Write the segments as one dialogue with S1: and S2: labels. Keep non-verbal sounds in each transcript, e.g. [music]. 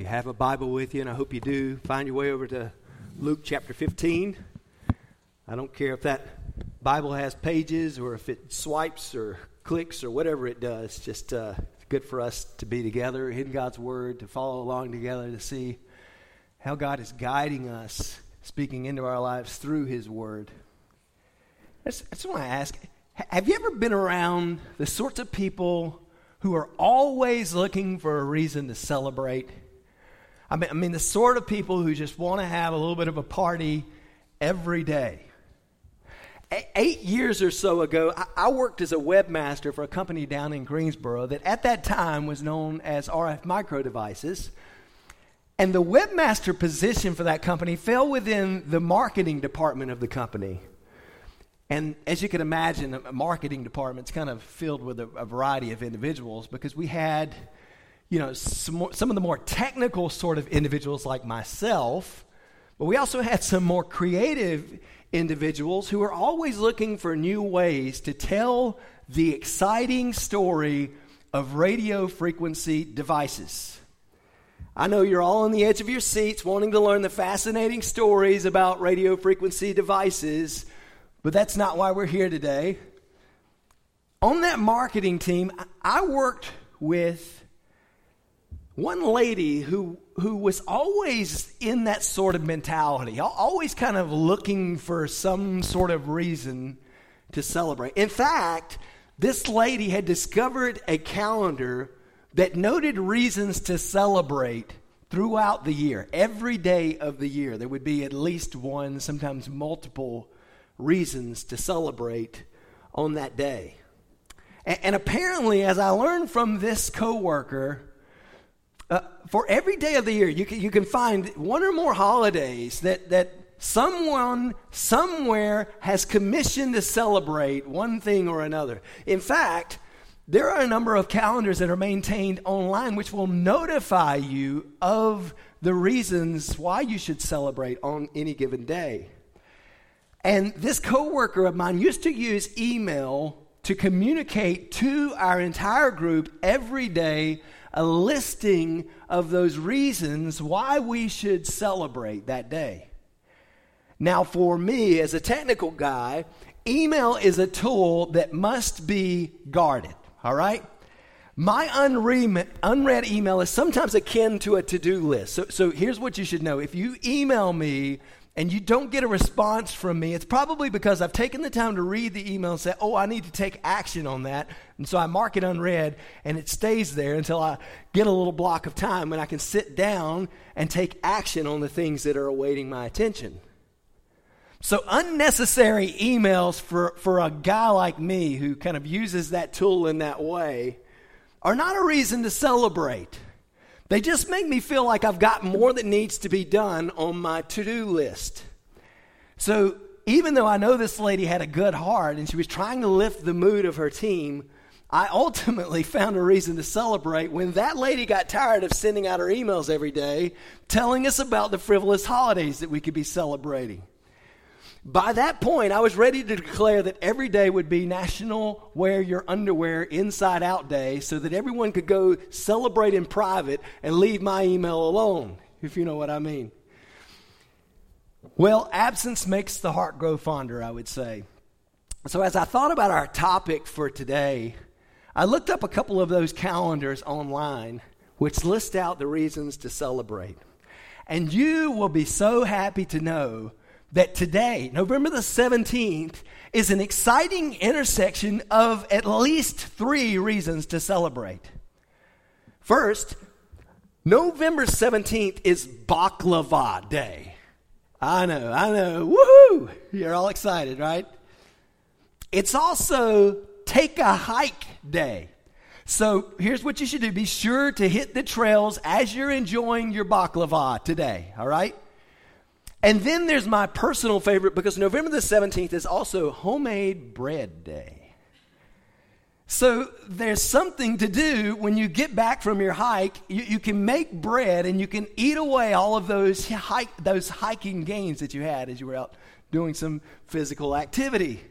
S1: you have a Bible with you, and I hope you do, find your way over to Luke chapter 15. I don't care if that Bible has pages or if it swipes or clicks or whatever it does. Just uh, good for us to be together in God's Word, to follow along together, to see how God is guiding us, speaking into our lives through His Word. I just, I just want to ask have you ever been around the sorts of people who are always looking for a reason to celebrate? I mean, I mean, the sort of people who just want to have a little bit of a party every day. Eight years or so ago, I worked as a webmaster for a company down in Greensboro that at that time was known as RF Micro Devices. And the webmaster position for that company fell within the marketing department of the company. And as you can imagine, a marketing department's kind of filled with a, a variety of individuals because we had you know, some, some of the more technical sort of individuals like myself, but we also had some more creative individuals who are always looking for new ways to tell the exciting story of radio frequency devices. I know you're all on the edge of your seats wanting to learn the fascinating stories about radio frequency devices, but that's not why we're here today. On that marketing team, I worked with one lady who who was always in that sort of mentality, always kind of looking for some sort of reason to celebrate. In fact, this lady had discovered a calendar that noted reasons to celebrate throughout the year. Every day of the year, there would be at least one, sometimes multiple reasons to celebrate on that day. And, and apparently, as I learned from this coworker, uh, for every day of the year, you can, you can find one or more holidays that, that someone somewhere has commissioned to celebrate one thing or another. In fact, there are a number of calendars that are maintained online which will notify you of the reasons why you should celebrate on any given day. And this coworker of mine used to use email to communicate to our entire group every day a listing of those reasons why we should celebrate that day. Now, for me, as a technical guy, email is a tool that must be guarded, all right? My unread, unread email is sometimes akin to a to do list. So, so here's what you should know. If you email me and you don't get a response from me, it's probably because I've taken the time to read the email and say, oh, I need to take action on that. And so I mark it unread and it stays there until I get a little block of time when I can sit down and take action on the things that are awaiting my attention. So unnecessary emails for, for a guy like me who kind of uses that tool in that way are not a reason to celebrate. They just make me feel like I've got more that needs to be done on my to do list. So, even though I know this lady had a good heart and she was trying to lift the mood of her team, I ultimately [laughs] found a reason to celebrate when that lady got tired of sending out her emails every day telling us about the frivolous holidays that we could be celebrating. By that point, I was ready to declare that every day would be National Wear Your Underwear Inside Out Day so that everyone could go celebrate in private and leave my email alone, if you know what I mean. Well, absence makes the heart grow fonder, I would say. So, as I thought about our topic for today, I looked up a couple of those calendars online which list out the reasons to celebrate. And you will be so happy to know that today, November the 17th, is an exciting intersection of at least three reasons to celebrate. First, November 17th is Baklava Day. I know, I know. Woohoo! You're all excited, right? It's also Take a Hike Day. So here's what you should do be sure to hit the trails as you're enjoying your baklava today, all right? And then there's my personal favorite because November the 17th is also Homemade Bread Day. So there's something to do when you get back from your hike. You, you, can make bread and you can eat away all of those, hike, those hiking gains that you had as you were out doing some physical activity.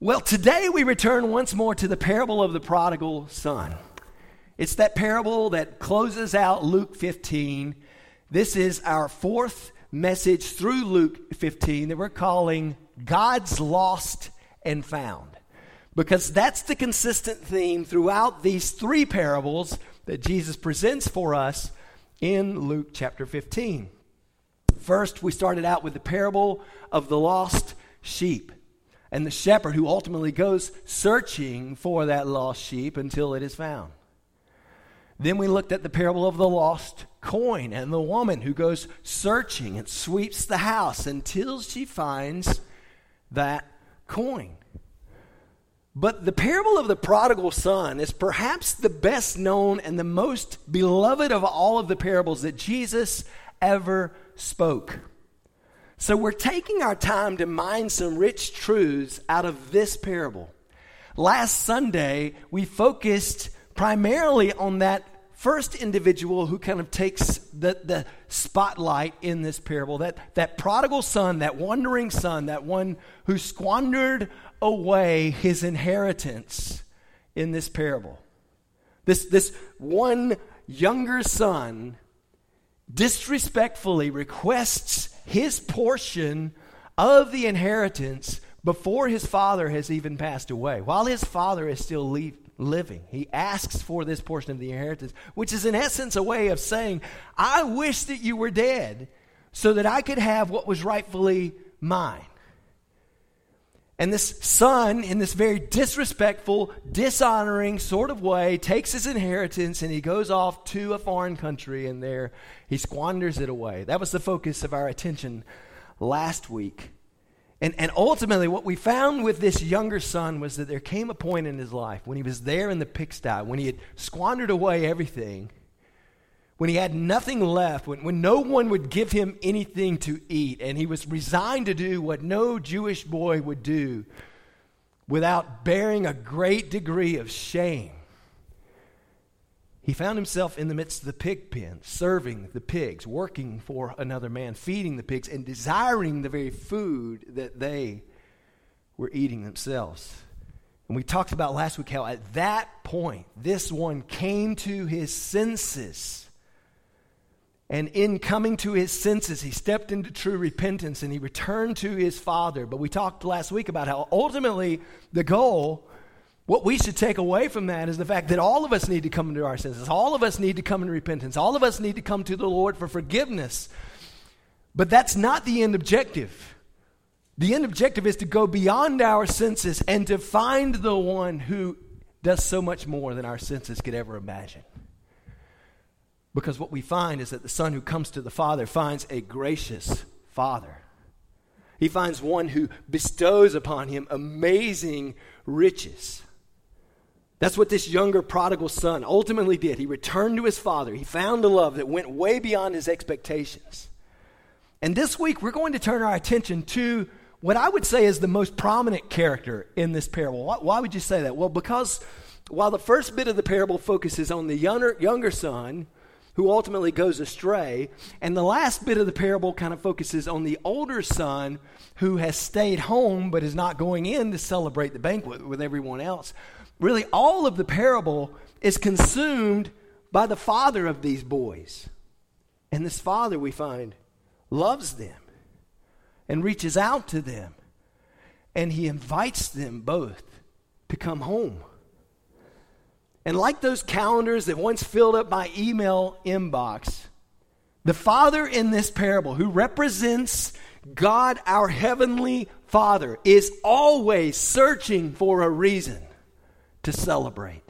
S1: Well, today we return once more to the parable of the prodigal son. It's that parable that closes out Luke 15. This is our fourth message through Luke 15 that we're calling God's Lost and Found. Because that's the consistent theme throughout these three parables that Jesus presents for us in Luke chapter 15. First, we started out with the parable of the lost sheep and the shepherd who ultimately goes searching for that lost sheep until it is found. Then we looked at the parable of the lost coin and the woman who goes searching and sweeps the house until she finds that coin. But the parable of the prodigal son is perhaps the best known and the most beloved of all of the parables that Jesus ever spoke. So we're taking our time to mine some rich truths out of this parable. Last Sunday, we focused primarily on that first individual who kind of takes the, the spotlight in this parable that, that prodigal son, that wandering son, that one who squandered away his inheritance in this parable. This, this one younger son disrespectfully requests his portion of the inheritance before his father has even passed away, while his father is still leave, living. He asks for this portion of the inheritance, which is in essence a way of saying, I wish that you were dead so that I could have what was rightfully mine. And this son, in this very disrespectful, dishonoring sort of way, takes his inheritance and he goes off to a foreign country and there he squanders it away. That was the focus of our attention last week. And, and ultimately, what we found with this younger son was that there came a point in his life when he was there in the pigsty, when he had squandered away everything, when he had nothing left, when, when no one would give him anything to eat, and he was resigned to do what no Jewish boy would do without bearing a great degree of shame. He found himself in the midst of the pig pen, serving the pigs, working for another man, feeding the pigs, and desiring the very food that they were eating themselves. And we talked about last week how at that point, this one came to his senses. And in coming to his senses, he stepped into true repentance and he returned to his father. But we talked last week about how ultimately the goal what we should take away from that is the fact that all of us need to come into our senses. All of us need to come in repentance. All of us need to come to the Lord for forgiveness. But that's not the end objective. The end objective is to go beyond our senses and to find the one who does so much more than our senses could ever imagine. Because what we find is that the son who comes to the Father finds a gracious Father. He finds one who bestows upon him amazing riches. That's what this younger prodigal son ultimately did. He returned to his father. He found a love that went way beyond his expectations. And this week, we're going to turn our attention to what I would say is the most prominent character in this parable. Why, why would you say that? Well, because while the first bit of the parable focuses on the younger, younger son who ultimately goes astray, and the last bit of the parable kind of focuses on the older son who has stayed home but is not going in to celebrate the banquet with everyone else really all of the parable is consumed by the father of these boys. And this father, we find, loves them and reaches out to them. And he invites them both to come home. And like those calendars that once filled up my email inbox, the father in this parable, who represents God, our heavenly father, is always searching for a reason to celebrate.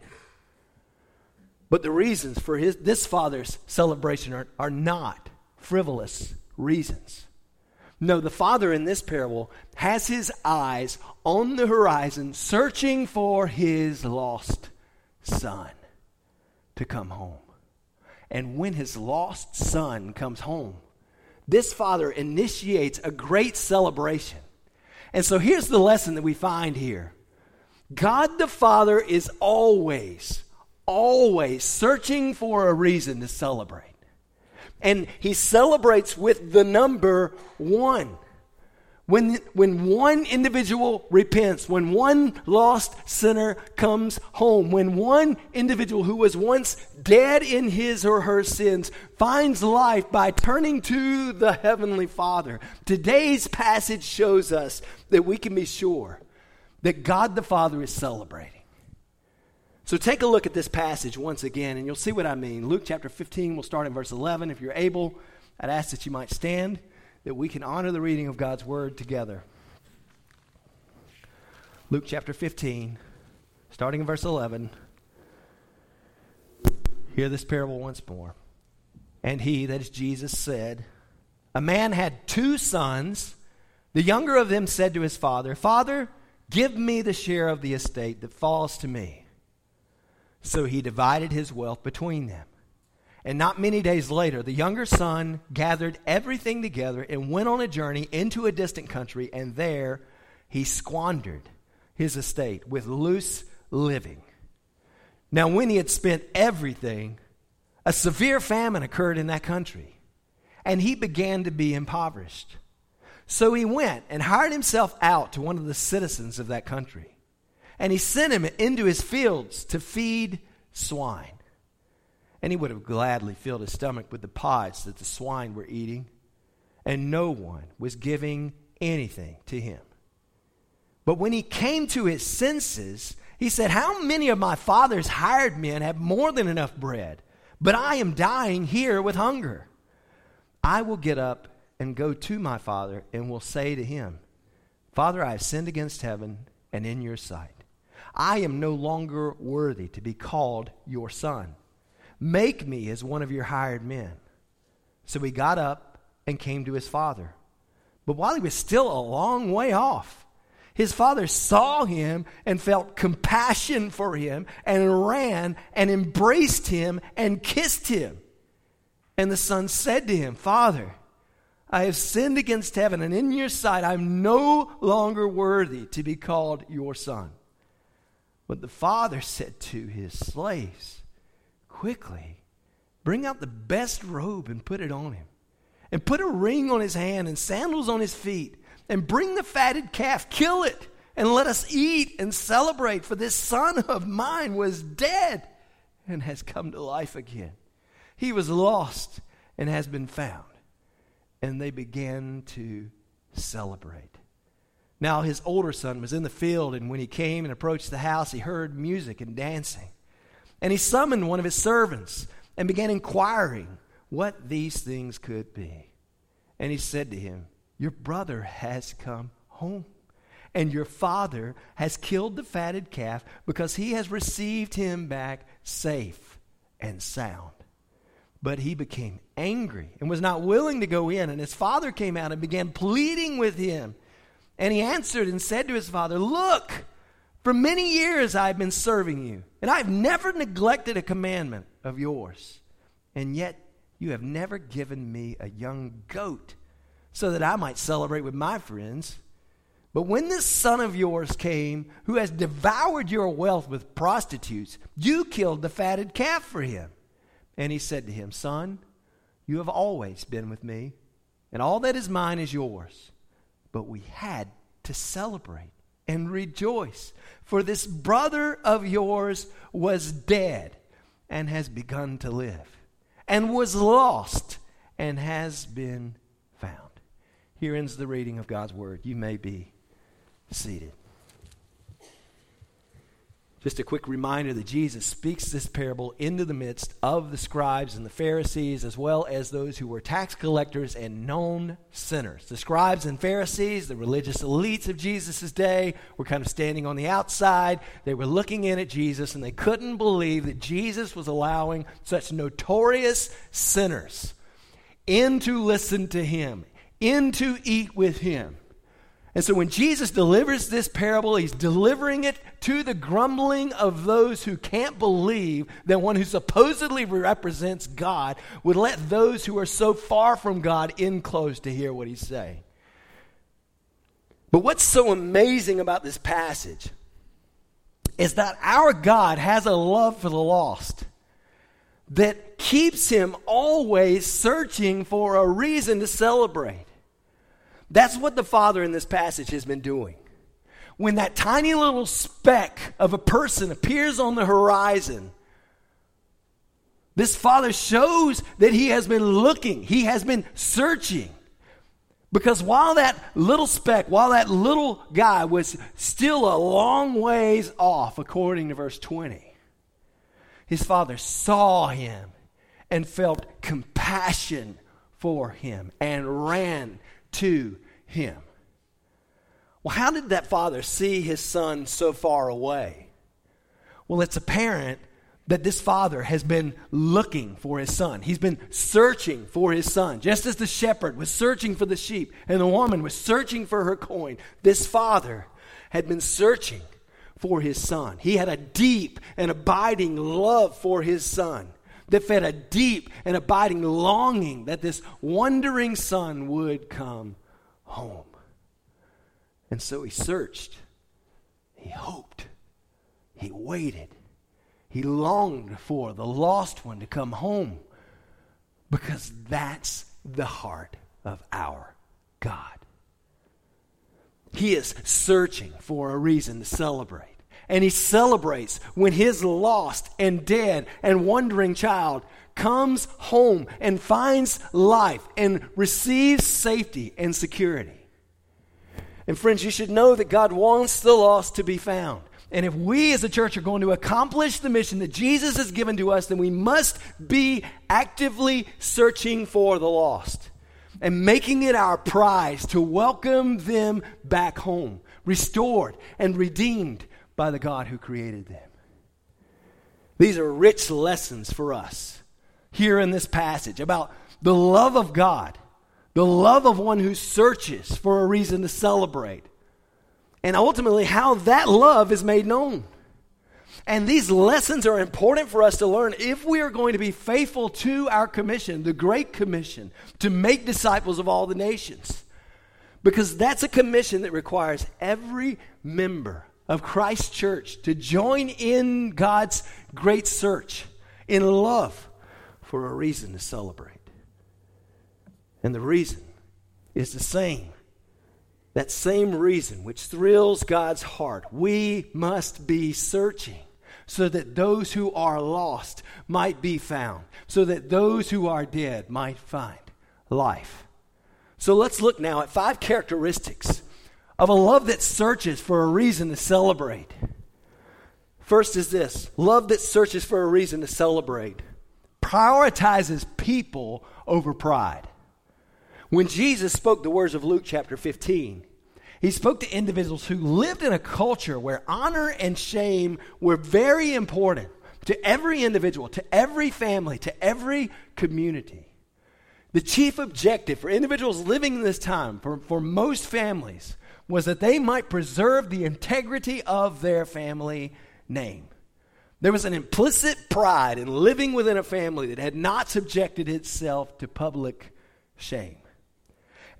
S1: But the reasons for his, this father's celebration are, are not frivolous reasons. No, the father in this parable has his eyes on the horizon, searching for his lost son to come home. And when his lost son comes home, this father initiates a great celebration. And so here's the lesson that we find here God the Father is always, always searching for a reason to celebrate. And he celebrates with the number one. When, when one individual repents, when one lost sinner comes home, when one individual who was once dead in his or her sins finds life by turning to the Heavenly Father, today's passage shows us that we can be sure that God the Father is celebrating. So take a look at this passage once again, and you'll see what I mean. Luke chapter 15, we'll start in verse 11. If you're able, I'd ask that you might stand that we can honor the reading of God's word together. Luke chapter 15, starting in verse 11. Hear this parable once more. And he, that is Jesus, said, A man had two sons. The younger of them said to his father, Father, give me the share of the estate that falls to me. So he divided his wealth between them. And not many days later, the younger son gathered everything together and went on a journey into a distant country, and there he squandered his estate with loose living. Now, when he had spent everything, a severe famine occurred in that country, and he began to be impoverished. So he went and hired himself out to one of the citizens of that country, and he sent him into his fields to feed swine. And he would have gladly filled his stomach with the pods that the swine were eating, and no one was giving anything to him. But when he came to his senses, he said, How many of my father's hired men have more than enough bread? But I am dying here with hunger. I will get up and go to my father and will say to him, Father, I have sinned against heaven and in your sight. I am no longer worthy to be called your son. Make me as one of your hired men. So he got up and came to his father. But while he was still a long way off, his father saw him and felt compassion for him and ran and embraced him and kissed him. And the son said to him, Father, I have sinned against heaven, and in your sight I'm no longer worthy to be called your son. But the father said to his slaves, quickly, bring out the best robe and put it on him, and put a ring on his hand and sandals on his feet, and bring the fatted calf, kill it, and let us eat and celebrate. For this son of mine was dead and has come to life again. He was lost and has been found. And they began to celebrate. Now, his older son was in the field, and when he came and approached the house, he heard music and dancing. And he summoned one of his servants and began inquiring what these things could be. And he said to him, Your brother has come home, and your father has killed the fatted calf because he has received him back safe and sound. But he became angry and was not willing to go in. And his father came out and began pleading with him. And he answered and said to his father, Look, for many years I've been serving you, and I've never neglected a commandment of yours. And yet you have never given me a young goat so that I might celebrate with my friends. But when this son of yours came, who has devoured your wealth with prostitutes, you killed the fatted calf for him. And he said to him, Son, you have always been with me, and all that is mine is yours. But we had to celebrate and rejoice. For this brother of yours was dead and has begun to live, and was lost and has been found. Here ends the reading of God's word. You may be seated. Just a quick reminder that Jesus speaks this parable into the midst of the scribes and the Pharisees, as well as those who were tax collectors and known sinners. The scribes and Pharisees, the religious elites of Jesus' day, were kind of standing on the outside. They were looking in at Jesus, and they couldn't believe that Jesus was allowing such notorious sinners in to listen to him, in to eat with him. And so when Jesus delivers this parable, he's delivering it to the grumbling of those who can't believe that one who supposedly represents God would let those who are so far from God in close to hear what he's saying. But what's so amazing about this passage is that our God has a love for the lost that keeps him always searching for a reason to celebrate. That's what the Father in this passage has been doing. When that tiny little speck of a person appears on the horizon, this Father shows that He has been looking, He has been searching. Because while that little speck, while that little guy was still a long ways off, according to verse 20, his father saw him and felt compassion for him and ran to him. Well, how did that father see his son so far away? Well, it's apparent that this father has been looking for his son. He's been searching for his son. Just as the shepherd was searching for the sheep and the woman was searching for her coin, this father had been searching for his son. He had a deep and abiding love for his son that fed a deep and abiding longing that this wandering son would come home. And so he searched, he hoped, he waited, he longed for the lost one to come home because that's the heart of our God. He is searching for a reason to celebrate. And he celebrates when his lost and dead and wandering child comes home and finds life and receives safety and security. And friends, you should know that God wants the lost to be found. And if we as a church are going to accomplish the mission that Jesus has given to us, then we must be actively searching for the lost and making it our prize to welcome them back home, restored and redeemed by the God who created them. These are rich lessons for us here in this passage about the love of God, the love of one who searches for a reason to celebrate, and ultimately how that love is made known. And these lessons are important for us to learn if we are going to be faithful to our commission, the Great Commission, to make disciples of all the nations. Because that's a commission that requires every member of Christ church to join in God's great search in love for a reason to celebrate. And the reason is the same that same reason which thrills God's heart. We must be searching so that those who are lost might be found, so that those who are dead might find life. So let's look now at five characteristics of a love that searches for a reason to celebrate. First is this love that searches for a reason to celebrate prioritizes people over pride. When Jesus spoke the words of Luke chapter 15, he spoke to individuals who lived in a culture where honor and shame were very important to every individual, to every family, to every community. The chief objective for individuals living in this time, for, for most families, was that they might preserve the integrity of their family name. There was an implicit pride in living within a family that had not subjected itself to public shame.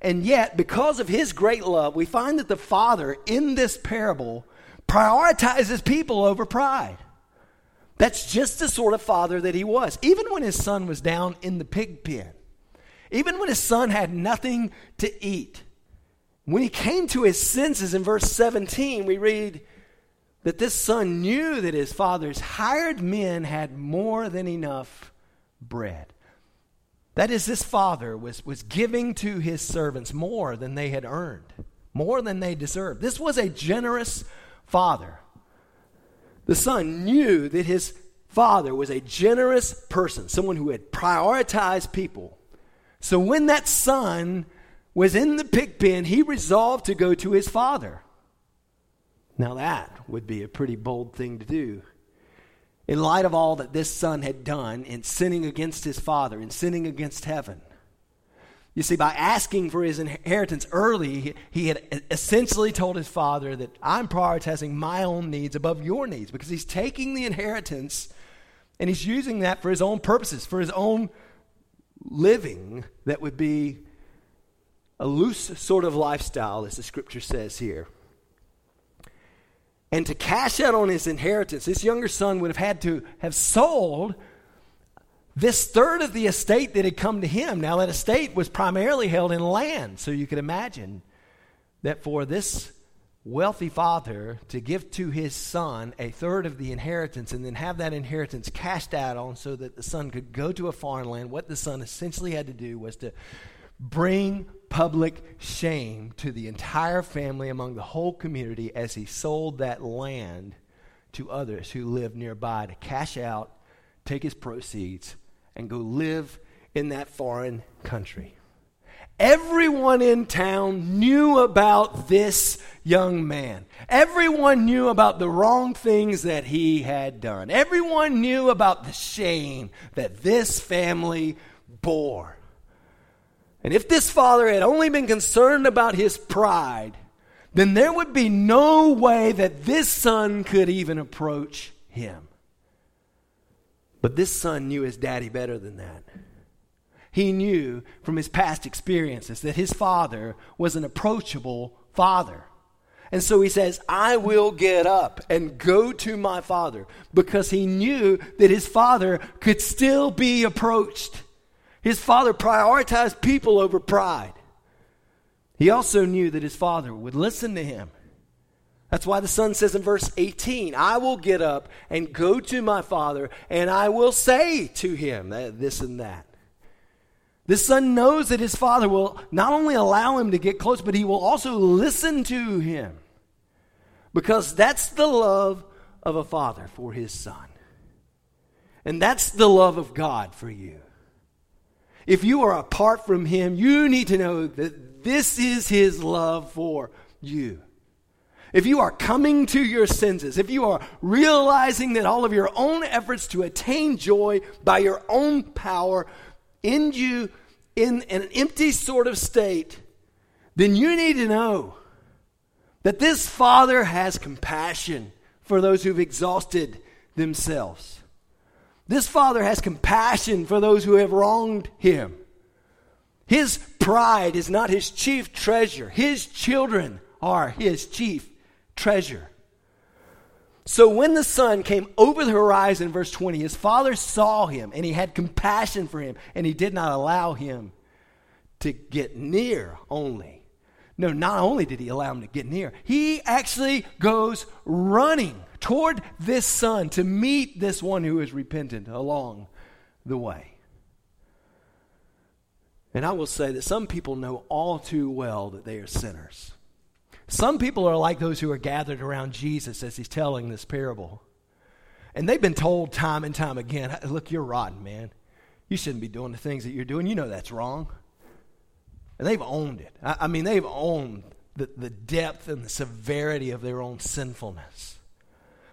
S1: And yet, because of his great love, we find that the Father in this parable prioritizes people over pride. That's just the sort of father that he was. Even when his son was down in the pig pen, even when his son had nothing to eat, when he came to his senses in verse 17, we read that this son knew that his father's hired men had more than enough bread. That is, this father was, was giving to his servants more than they had earned, more than they deserved. This was a generous father. The son knew that his father was a generous person, someone who had prioritized people. So when that son was in the pig pen, he resolved to go to his father. Now, that would be a pretty bold thing to do in light of all that this son had done in sinning against his father, in sinning against heaven. You see, by asking for his inheritance early, he had essentially told his father that I'm prioritizing my own needs above your needs because he's taking the inheritance and he's using that for his own purposes, for his own living that would be a loose sort of lifestyle, as the scripture says here and to cash out on his inheritance, this younger son would have had to have sold this third of the estate that had come to him. Now, that estate was primarily held in land, so you could imagine that for this wealthy father to give to his son a third of the inheritance and then have that inheritance cashed out on so that the son could go to a foreign land, what the son essentially had to do was to bring public shame to the entire family among the whole community as he sold that land to others who lived nearby to cash out, take his proceeds, and go live in that foreign country. Everyone in town knew about this young man. Everyone knew about the wrong things that he had done. Everyone knew about the shame that this family bore. And if this father had only been concerned about his pride, then there would be no way that this son could even approach him. But this son knew his daddy better than that. He knew from his past experiences that his father was an approachable father. And so he says, I will get up and go to my father because he knew that his father could still be approached. His father prioritized people over pride. He also knew that his father would listen to him. That's why the son says in verse 18, I will get up and go to my father, and I will say to him this and that. This son knows that his father will not only allow him to get close, but he will also listen to him. Because that's the love of a father for his son. And that's the love of God for you. If you are apart from him, you need to know that this is his love for you. If you are coming to your senses, if you are realizing that all of your own efforts to attain joy by your own power end you in an empty sort of state, then you need to know that this Father has compassion for those who've exhausted themselves. This Father has compassion for those who have wronged him. His pride is not his chief treasure, his children are his chief treasure. So when the son came over the horizon, verse 20, his father saw him and he had compassion for him and he did not allow him to get near only. No, not only did he allow him to get near, he actually goes running toward this son to meet this one who is repentant along the way. And I will say that some people know all too well that they are sinners. Some people are like those who are gathered around Jesus as he's telling this parable. And they've been told time and time again look, you're rotten, man. You shouldn't be doing the things that you're doing. You know that's wrong. And they've owned it. I, mean, they've owned the, the depth and the severity of their own sinfulness.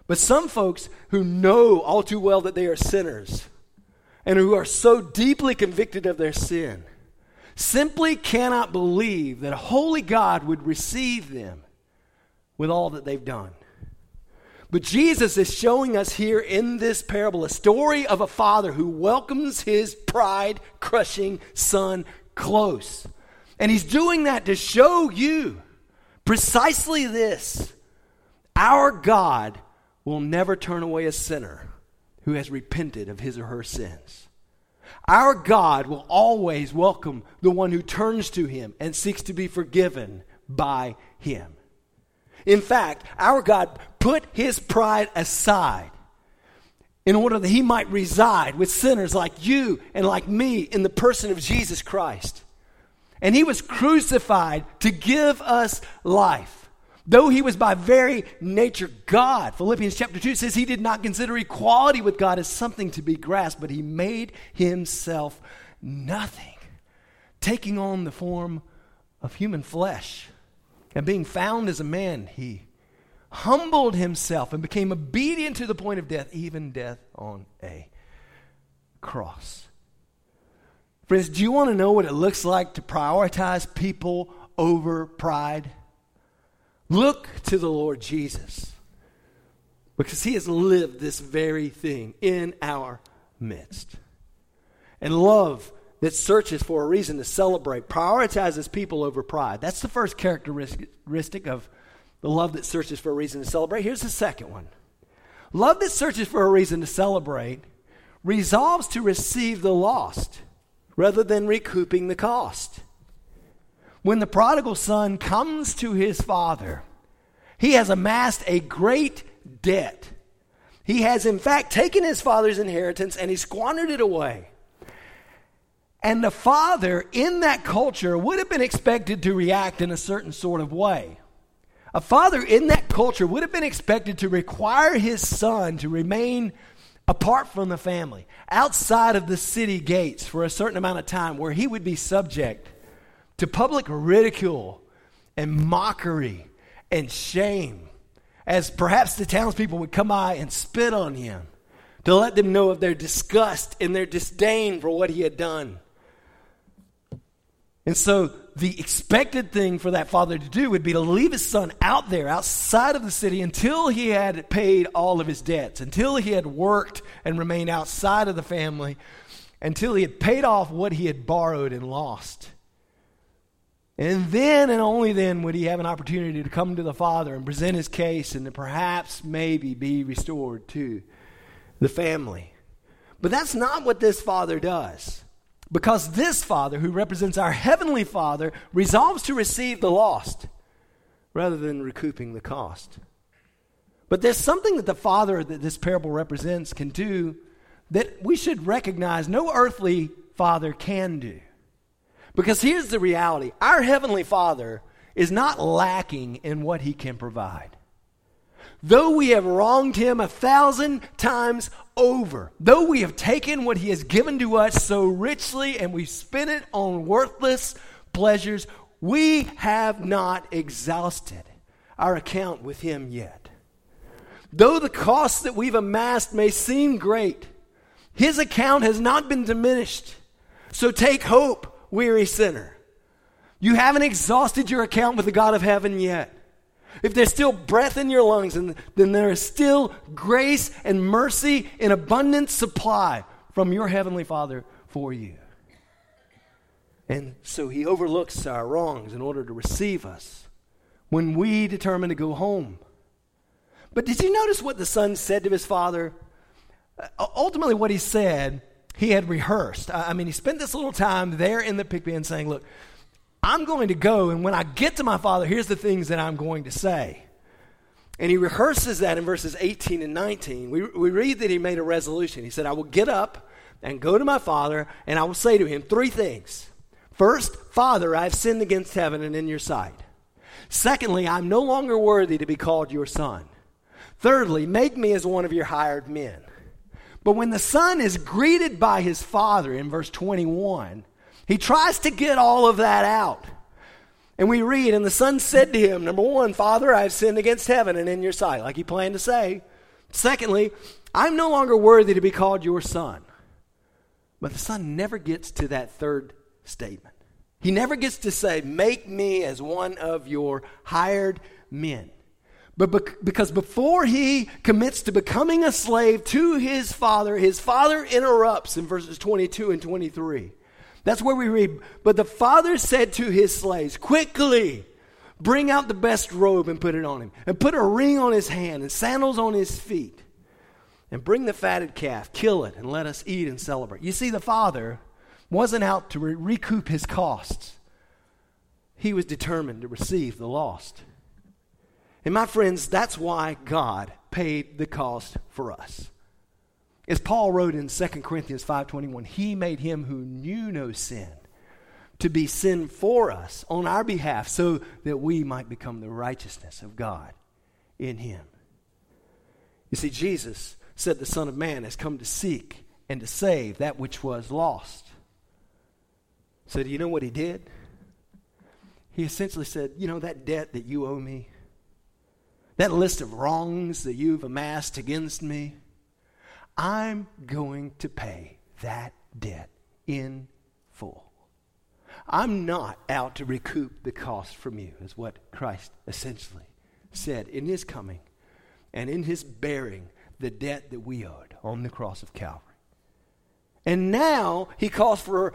S1: But some folks who know all too well that they are sinners and who are so deeply convicted of their sin simply cannot believe that a holy God would receive them with all that they've done. But Jesus is showing us here in this parable a story of a father who welcomes his pride crushing son close. And he's doing that to show you precisely this our God will never turn away a sinner who has repented of his or her sins. Our God will always welcome the one who turns to him and seeks to be forgiven by him. In fact, our God put his pride aside in order that he might reside with sinners like you and like me in the person of Jesus Christ. And he was crucified to give us life. Though he was by very nature God, Philippians chapter 2 says he did not consider equality with God as something to be grasped, but he made himself nothing, taking on the form of human flesh. And being found as a man, he humbled himself and became obedient to the point of death, even death on a cross. Friends, do you want to know what it looks like to prioritize people over pride? Look to the Lord Jesus because he has lived this very thing in our midst. And love that searches for a reason to celebrate prioritizes people over pride. That's the first characteristic of the love that searches for a reason to celebrate. Here's the second one love that searches for a reason to celebrate resolves to receive the lost rather than recouping the cost. When the prodigal son comes to his father, he has amassed a great debt. He has, in fact, taken his father's inheritance and he squandered it away. And the father in that culture would have been expected to react in a certain sort of way. A father in that culture would have been expected to require his son to remain apart from the family, outside of the city gates for a certain amount of time, where he would be subject to public ridicule and mockery and shame, as perhaps the townspeople would come by and spit on him to let them know of their disgust and their disdain for what he had done. And so the expected thing for that father to do would be to leave his son out there, outside of the city, until he had paid all of his debts, until he had worked and remained outside of the family, until he had paid off what he had borrowed and lost. And then and only then would he have an opportunity to come to the father and present his case and to perhaps, maybe, be restored to the family. But that's not what this father does. Because this Father, who represents our Heavenly Father, resolves to receive the lost rather than recouping the cost. But there's something that the Father that this parable represents can do that we should recognize no earthly Father can do. Because here's the reality our Heavenly Father is not lacking in what He can provide. Though we have wronged him a thousand times over, though we have taken what he has given to us so richly and we spent it on worthless pleasures, we have not exhausted our account with him yet. Though the costs that we've amassed may seem great, his account has not been diminished. So take hope, weary sinner. You haven't exhausted your account with the God of heaven yet. If there's still breath in your lungs, then there is still grace and mercy in abundant supply from your Heavenly Father for you. And so He overlooks our wrongs in order to receive us when we determine to go home. But did you notice what the son said to his father? Uh, ultimately, what he said, he had rehearsed. I mean, he spent this little time there in the pig pen saying, Look, I'm going to go, and when I get to my father, here's the things that I'm going to say. And he rehearses that in verses 18 and 19. We, we read that he made a resolution. He said, I will get up and go to my father, and I will say to him three things. First, Father, I have sinned against heaven and in your sight. Secondly, I'm no longer worthy to be called your son. Thirdly, make me as one of your hired men. But when the son is greeted by his father in verse 21, he tries to get all of that out. And we read, and the son said to him, number one, Father, I have sinned against heaven and in your sight, like he planned to say. Secondly, I'm no longer worthy to be called your son. But the son never gets to that third statement. He never gets to say, Make me as one of your hired men. But because before he commits to becoming a slave to his father, his father interrupts in verses 22 and 23. That's where we read, But the father said to his slaves, Quickly, bring out the best robe and put it on him, and put a ring on his hand and sandals on his feet. And bring the fatted calf, kill it, and let us eat and celebrate. You see, the father wasn't out to re- recoup his costs, he was determined to receive the lost. And my friends, that's why God paid the cost for us. As Paul wrote in 2 Corinthians 5:21, he made him who knew no sin to be sin for us on our behalf so that we might become the righteousness of God in him. You see Jesus said the son of man has come to seek and to save that which was lost. So do you know what he did? He essentially said, "You know that debt that you owe me? That list of wrongs that you've amassed against me?" I'm going to pay that debt in full. I'm not out to recoup the cost from you, is what Christ essentially said in his coming and in his bearing the debt that we owed on the cross of Calvary. And now he calls for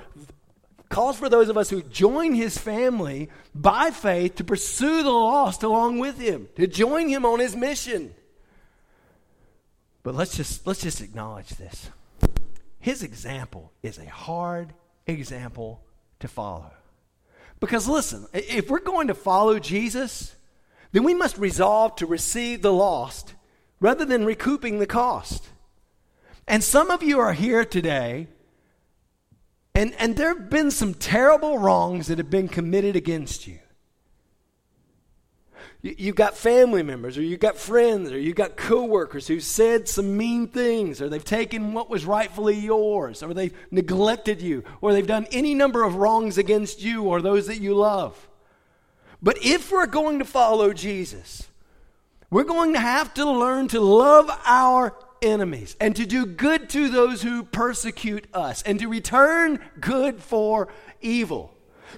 S1: calls for those of us who join his family by faith to pursue the lost along with him, to join him on his mission. But let's just let's just acknowledge this. his example is a hard example to follow. Because listen, if we're going to follow Jesus, then we must resolve to receive the lost rather than recouping the cost. And some of you are here today, and, and there have been some terrible wrongs that have been committed against you. You've got family members, or you've got friends, or you've got coworkers who said some mean things, or they've taken what was rightfully yours, or they've neglected you, or they've done any number of wrongs against you or those that you love. But if we're going to follow Jesus, we're going to have to learn to love our enemies and to do good to those who persecute us and to return good for evil.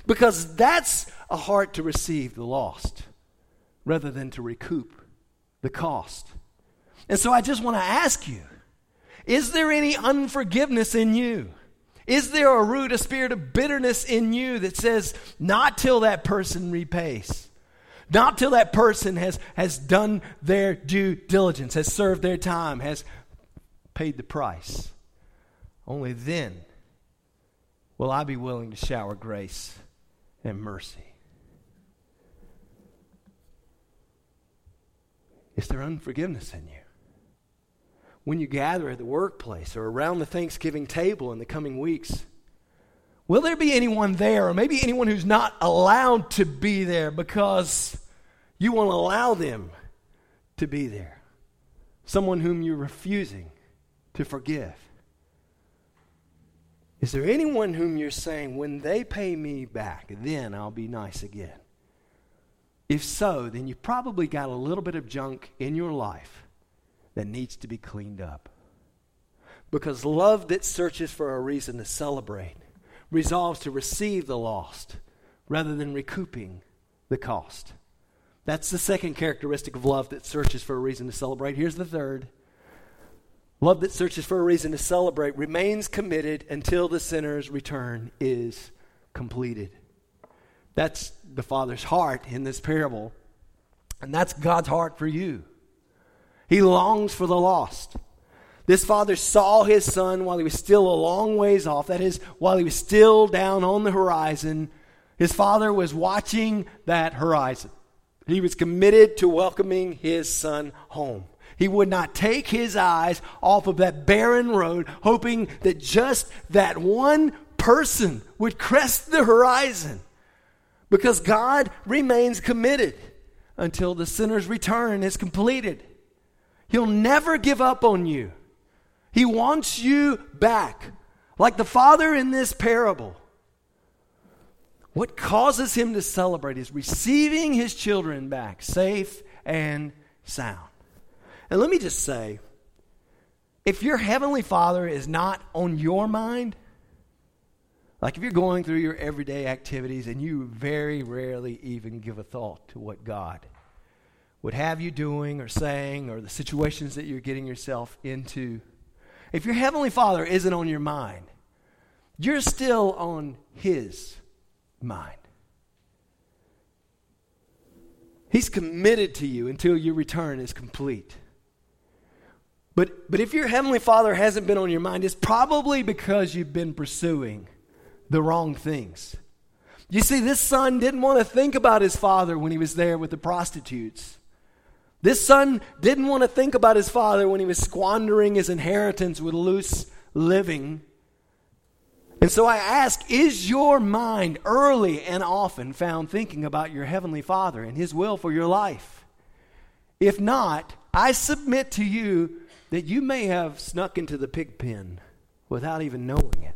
S1: Because that's a heart to receive the lost rather than to recoup the cost. And so I just want to ask you is there any unforgiveness in you? Is there a root, a spirit of bitterness in you that says, not till that person repays? Not till that person has, has done their due diligence, has served their time, has paid the price. Only then will I be willing to shower grace and mercy. Is there unforgiveness in you? When you gather at the workplace or around the Thanksgiving table in the coming weeks, will there be anyone there, or maybe anyone who's not allowed to be there because you won't allow them to be there? Someone whom you're refusing to forgive. Is there anyone whom you're saying, when they pay me back, then I'll be nice again? If so, then you've probably got a little bit of junk in your life that needs to be cleaned up. Because love that searches for a reason to celebrate resolves to receive the lost rather than recouping the cost. That's the second characteristic of love that searches for a reason to celebrate. Here's the third love that searches for a reason to celebrate remains committed until the sinner's return is completed. That's the Father's heart in this parable. And that's God's heart for you. He longs for the lost. This father saw his son while he was still a long ways off. That is, while he was still down on the horizon. His father was watching that horizon. He was committed to welcoming his son home. He would not take his eyes off of that barren road, hoping that just that one person would crest the horizon because God remains committed until the sinner's return is completed. He'll never give up on you. He wants you back, like the father in this parable. What causes him to celebrate is receiving his children back, safe and sound. And let me just say if your heavenly father is not on your mind, like if you're going through your everyday activities and you very rarely even give a thought to what God would have you doing or saying or the situations that you're getting yourself into, if your Heavenly Father isn't on your mind, you're still on His mind. He's committed to you until your return is complete. But, but if your Heavenly Father hasn't been on your mind, it's probably because you've been pursuing the wrong things. You see, this son didn't want to think about his father when he was there with the prostitutes. This son didn't want to think about his father when he was squandering his inheritance with loose living. And so I ask Is your mind early and often found thinking about your heavenly father and his will for your life? If not, I submit to you that you may have snuck into the pig pen without even knowing it.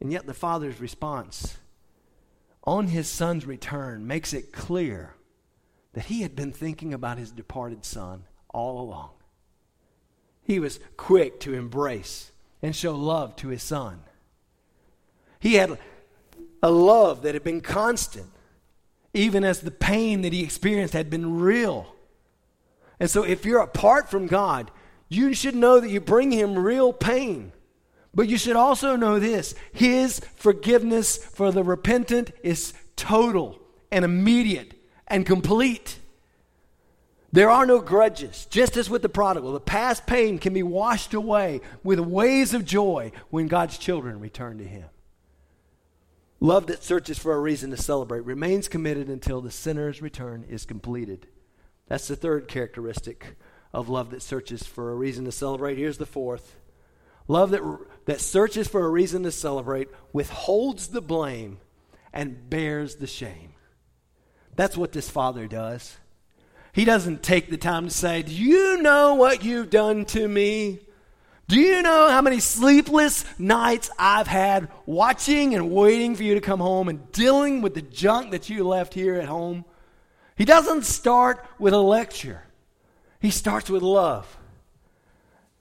S1: And yet, the father's response on his son's return makes it clear that he had been thinking about his departed son all along. He was quick to embrace and show love to his son. He had a love that had been constant, even as the pain that he experienced had been real. And so, if you're apart from God, you should know that you bring him real pain. But you should also know this His forgiveness for the repentant is total and immediate and complete. There are no grudges. Just as with the prodigal, the past pain can be washed away with waves of joy when God's children return to Him. Love that searches for a reason to celebrate remains committed until the sinner's return is completed. That's the third characteristic of love that searches for a reason to celebrate. Here's the fourth love that, that searches for a reason to celebrate withholds the blame and bears the shame. That's what this father does. He doesn't take the time to say, Do you know what you've done to me? Do you know how many sleepless nights I've had watching and waiting for you to come home and dealing with the junk that you left here at home? He doesn't start with a lecture, he starts with love.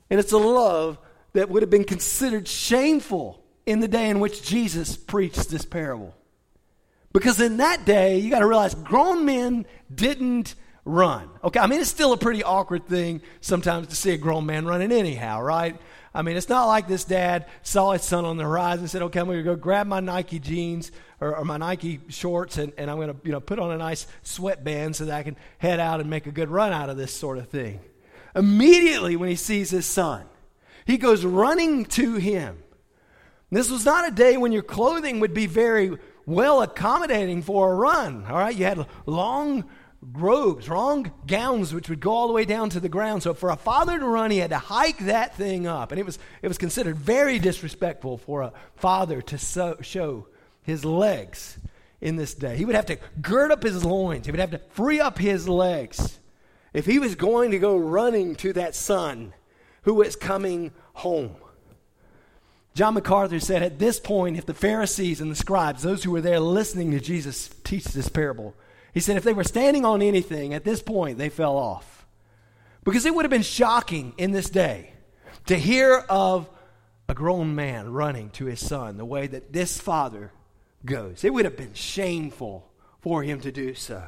S1: And it's a love that would have been considered shameful in the day in which Jesus preached this parable. Because in that day, you got to realize grown men didn't run. Okay, I mean, it's still a pretty awkward thing sometimes to see a grown man running, anyhow, right? I mean, it's not like this dad saw his son on the horizon and said, okay, I'm going to go grab my Nike jeans or, or my Nike shorts and, and I'm going to you know, put on a nice sweatband so that I can head out and make a good run out of this sort of thing. Immediately when he sees his son, he goes running to him. This was not a day when your clothing would be very well accommodating for a run. All right, you had long robes, long gowns, which would go all the way down to the ground. So for a father to run, he had to hike that thing up. And it was, it was considered very disrespectful for a father to so, show his legs in this day. He would have to gird up his loins, he would have to free up his legs if he was going to go running to that son who was coming home. John MacArthur said, At this point, if the Pharisees and the scribes, those who were there listening to Jesus teach this parable, he said if they were standing on anything at this point, they fell off. Because it would have been shocking in this day to hear of a grown man running to his son the way that this father goes. It would have been shameful for him to do so.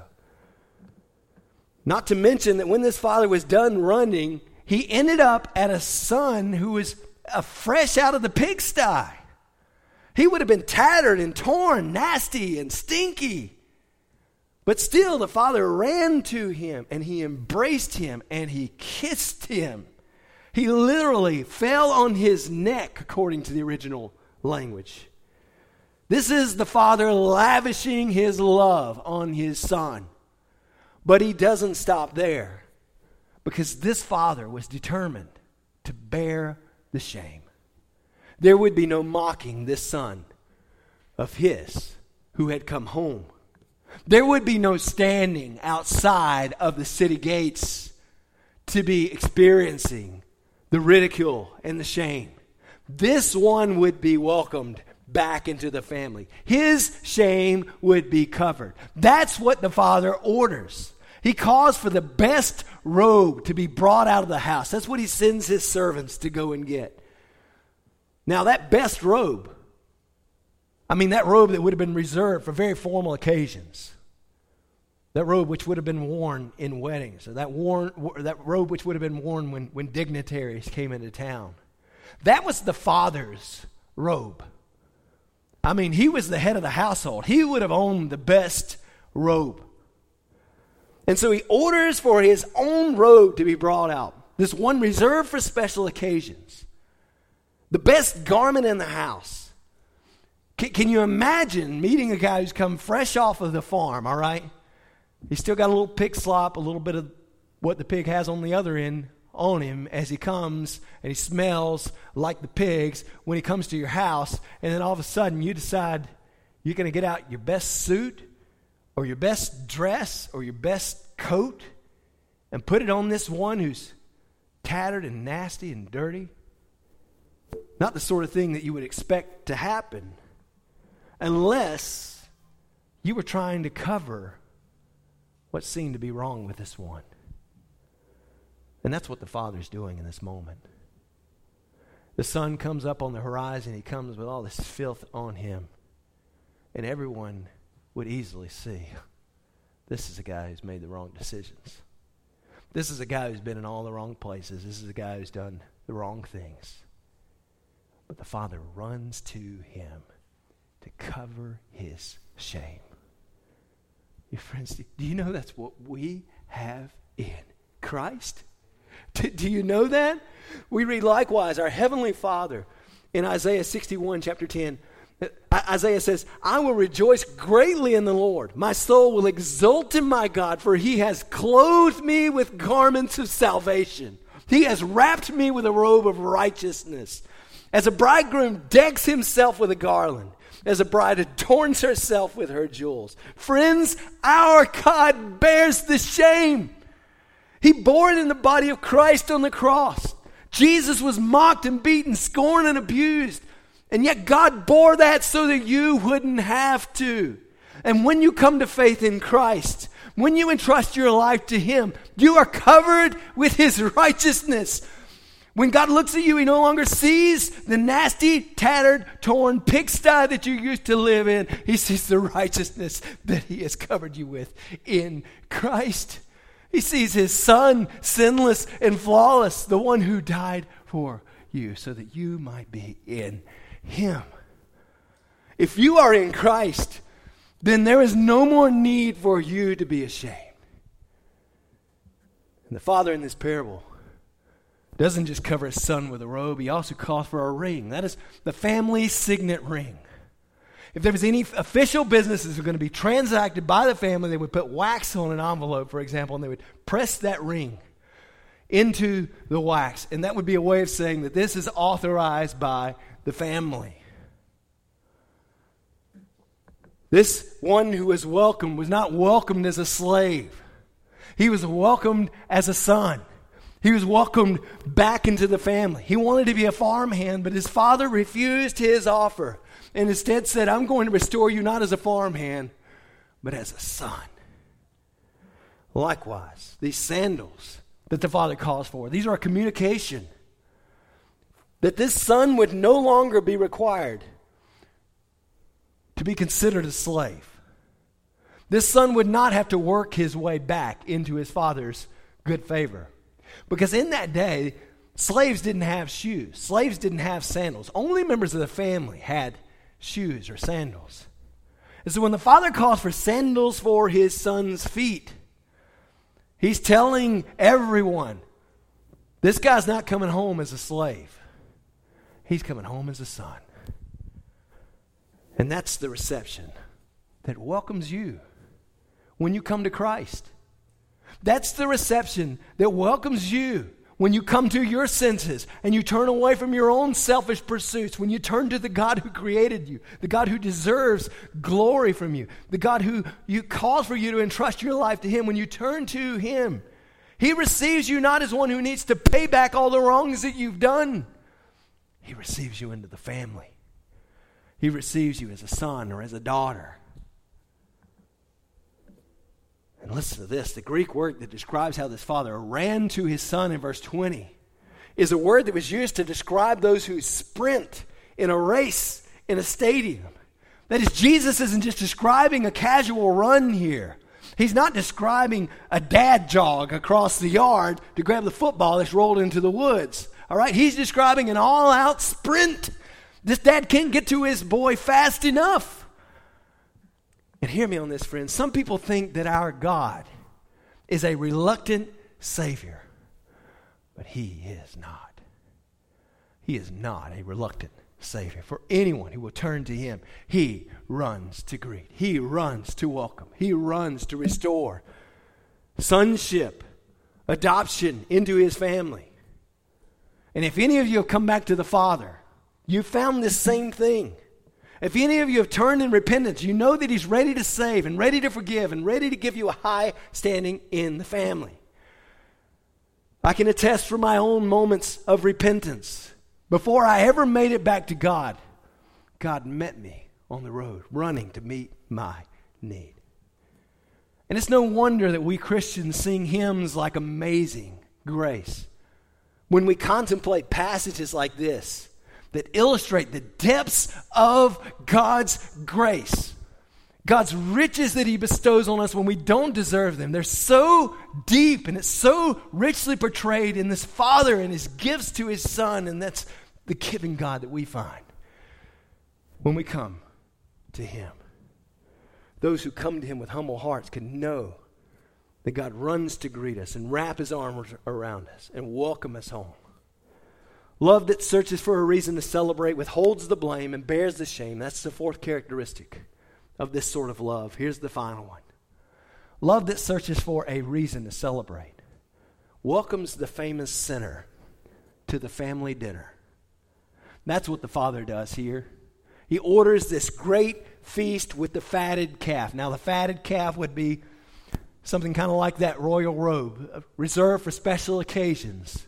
S1: Not to mention that when this father was done running, he ended up at a son who was uh, fresh out of the pigsty. He would have been tattered and torn, nasty and stinky. But still, the father ran to him and he embraced him and he kissed him. He literally fell on his neck, according to the original language. This is the father lavishing his love on his son. But he doesn't stop there because this father was determined to bear the shame. There would be no mocking this son of his who had come home there would be no standing outside of the city gates to be experiencing the ridicule and the shame. This one would be welcomed back into the family. His shame would be covered. That's what the father orders. He calls for the best robe to be brought out of the house. That's what he sends his servants to go and get. Now, that best robe I mean, that robe that would have been reserved for very formal occasions. That robe which would have been worn in weddings, or that, worn, that robe which would have been worn when, when dignitaries came into town. That was the father's robe. I mean, he was the head of the household. He would have owned the best robe. And so he orders for his own robe to be brought out. This one reserved for special occasions. The best garment in the house. Can, can you imagine meeting a guy who's come fresh off of the farm, all right? He's still got a little pig slop, a little bit of what the pig has on the other end on him as he comes and he smells like the pigs when he comes to your house, and then all of a sudden you decide you're going to get out your best suit or your best dress or your best coat and put it on this one who's tattered and nasty and dirty. Not the sort of thing that you would expect to happen unless you were trying to cover what seemed to be wrong with this one. And that's what the Father's doing in this moment. The son comes up on the horizon, he comes with all this filth on him. And everyone would easily see this is a guy who's made the wrong decisions. This is a guy who's been in all the wrong places. This is a guy who's done the wrong things. But the Father runs to him to cover his shame. Your friends, do you know that's what we have in Christ. Do, do you know that? We read likewise, our Heavenly Father in Isaiah 61, chapter 10. Uh, Isaiah says, I will rejoice greatly in the Lord. My soul will exult in my God, for he has clothed me with garments of salvation. He has wrapped me with a robe of righteousness. As a bridegroom decks himself with a garland, as a bride adorns herself with her jewels. Friends, our God bears the shame. He bore it in the body of Christ on the cross. Jesus was mocked and beaten, scorned and abused. And yet God bore that so that you wouldn't have to. And when you come to faith in Christ, when you entrust your life to Him, you are covered with His righteousness. When God looks at you, He no longer sees the nasty, tattered, torn pigsty that you used to live in. He sees the righteousness that He has covered you with in Christ. He sees His Son, sinless and flawless, the one who died for you so that you might be in him. If you are in Christ, then there is no more need for you to be ashamed. And the father in this parable doesn't just cover his son with a robe, he also calls for a ring. That is the family signet ring. If there was any official business that was going to be transacted by the family, they would put wax on an envelope, for example, and they would press that ring into the wax. And that would be a way of saying that this is authorized by the family. This one who was welcomed was not welcomed as a slave. He was welcomed as a son. He was welcomed back into the family. He wanted to be a farmhand, but his father refused his offer and instead said, I'm going to restore you not as a farmhand, but as a son. Likewise, these sandals that the father calls for, these are a communication that this son would no longer be required to be considered a slave. This son would not have to work his way back into his father's good favor. Because in that day, slaves didn't have shoes, slaves didn't have sandals. Only members of the family had shoes or sandals. And so when the father calls for sandals for his son's feet, he's telling everyone this guy's not coming home as a slave. He's coming home as a son. And that's the reception that welcomes you when you come to Christ. That's the reception that welcomes you when you come to your senses and you turn away from your own selfish pursuits, when you turn to the God who created you, the God who deserves glory from you, the God who you calls for you to entrust your life to Him, when you turn to Him, He receives you not as one who needs to pay back all the wrongs that you've done, he receives you into the family. He receives you as a son or as a daughter. And listen to this the Greek word that describes how this father ran to his son in verse 20 is a word that was used to describe those who sprint in a race in a stadium. That is, Jesus isn't just describing a casual run here. He's not describing a dad jog across the yard to grab the football that's rolled into the woods. All right, he's describing an all out sprint. This dad can't get to his boy fast enough. And hear me on this, friends. Some people think that our God is a reluctant Savior, but He is not. He is not a reluctant Savior. For anyone who will turn to Him, He runs to greet, He runs to welcome, He runs to restore sonship, adoption into His family. And if any of you have come back to the Father, you found this same thing. If any of you have turned in repentance, you know that He's ready to save and ready to forgive and ready to give you a high standing in the family. I can attest from my own moments of repentance. Before I ever made it back to God, God met me on the road, running to meet my need. And it's no wonder that we Christians sing hymns like Amazing Grace when we contemplate passages like this that illustrate the depths of God's grace, God's riches that He bestows on us when we don't deserve them. They're so deep and it's so richly portrayed in this Father and His gifts to His Son, and that's the giving God that we find when we come to Him. Those who come to Him with humble hearts can know that God runs to greet us and wrap his arms around us and welcome us home. Love that searches for a reason to celebrate, withholds the blame, and bears the shame. That's the fourth characteristic of this sort of love. Here's the final one love that searches for a reason to celebrate, welcomes the famous sinner to the family dinner. That's what the Father does here. He orders this great feast with the fatted calf. Now, the fatted calf would be something kind of like that royal robe, uh, reserved for special occasions.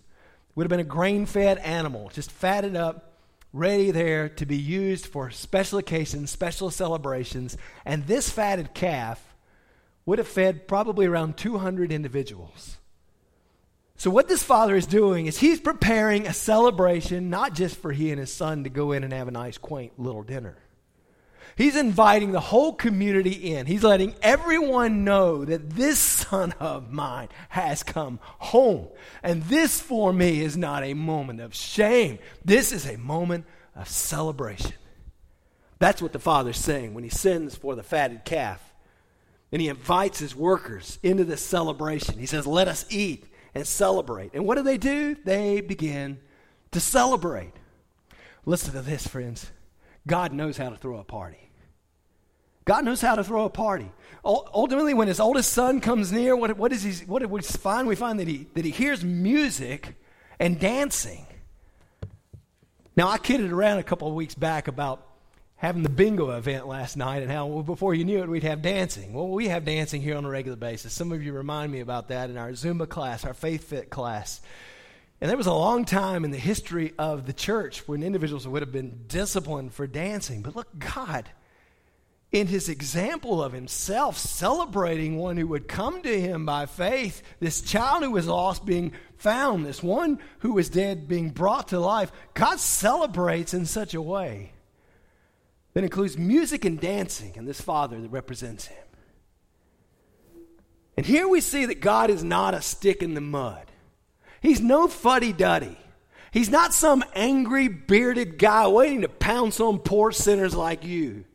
S1: Would have been a grain fed animal, just fatted up, ready there to be used for special occasions, special celebrations. And this fatted calf would have fed probably around 200 individuals. So, what this father is doing is he's preparing a celebration, not just for he and his son to go in and have a nice, quaint little dinner. He's inviting the whole community in. He's letting everyone know that this son of mine has come home. And this for me is not a moment of shame, this is a moment of celebration. That's what the father's saying when he sends for the fatted calf. And he invites his workers into this celebration. He says, Let us eat and celebrate. And what do they do? They begin to celebrate. Listen to this, friends. God knows how to throw a party. God knows how to throw a party. Ultimately, when his oldest son comes near, what, what, is he, what do we find? We find that he, that he hears music and dancing. Now, I kidded around a couple of weeks back about having the bingo event last night and how before you knew it, we'd have dancing. Well, we have dancing here on a regular basis. Some of you remind me about that in our Zumba class, our Faith Fit class. And there was a long time in the history of the church when individuals would have been disciplined for dancing. But look, God, in his example of himself, celebrating one who would come to him by faith, this child who was lost being found, this one who was dead being brought to life, God celebrates in such a way that includes music and dancing and this Father that represents Him. And here we see that God is not a stick in the mud. He's no fuddy duddy. He's not some angry, bearded guy waiting to pounce on poor sinners like you.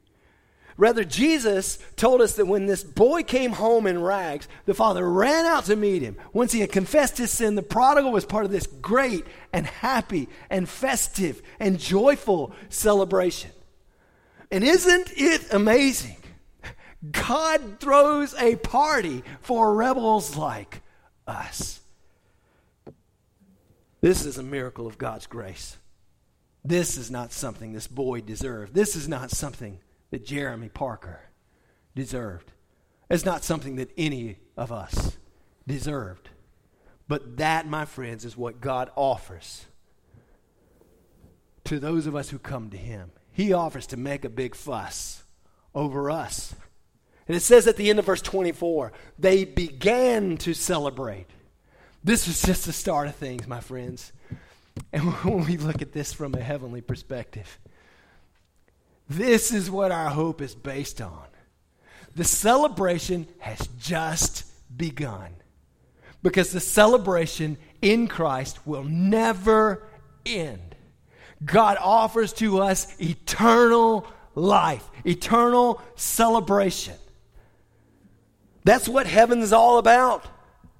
S1: Rather, Jesus told us that when this boy came home in rags, the father ran out to meet him. Once he had confessed his sin, the prodigal was part of this great and happy and festive and joyful celebration. And isn't it amazing? God throws a party for rebels like us. This is a miracle of God's grace. This is not something this boy deserved. This is not something that Jeremy Parker deserved. It's not something that any of us deserved. But that, my friends, is what God offers to those of us who come to Him he offers to make a big fuss over us. And it says at the end of verse 24, they began to celebrate. This was just the start of things, my friends. And [laughs] when we look at this from a heavenly perspective, this is what our hope is based on. The celebration has just begun. Because the celebration in Christ will never end. God offers to us eternal life, eternal celebration. That's what heaven's all about.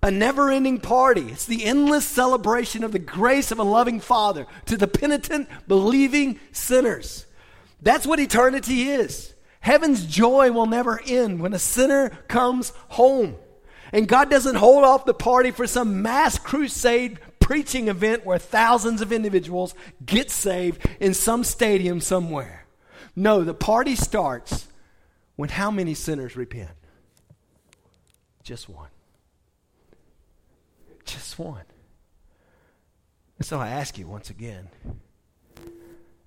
S1: A never ending party. It's the endless celebration of the grace of a loving Father to the penitent, believing sinners. That's what eternity is. Heaven's joy will never end when a sinner comes home. And God doesn't hold off the party for some mass crusade preaching event where thousands of individuals get saved in some stadium somewhere. No, the party starts when how many sinners repent? Just one. Just one. And so I ask you once again,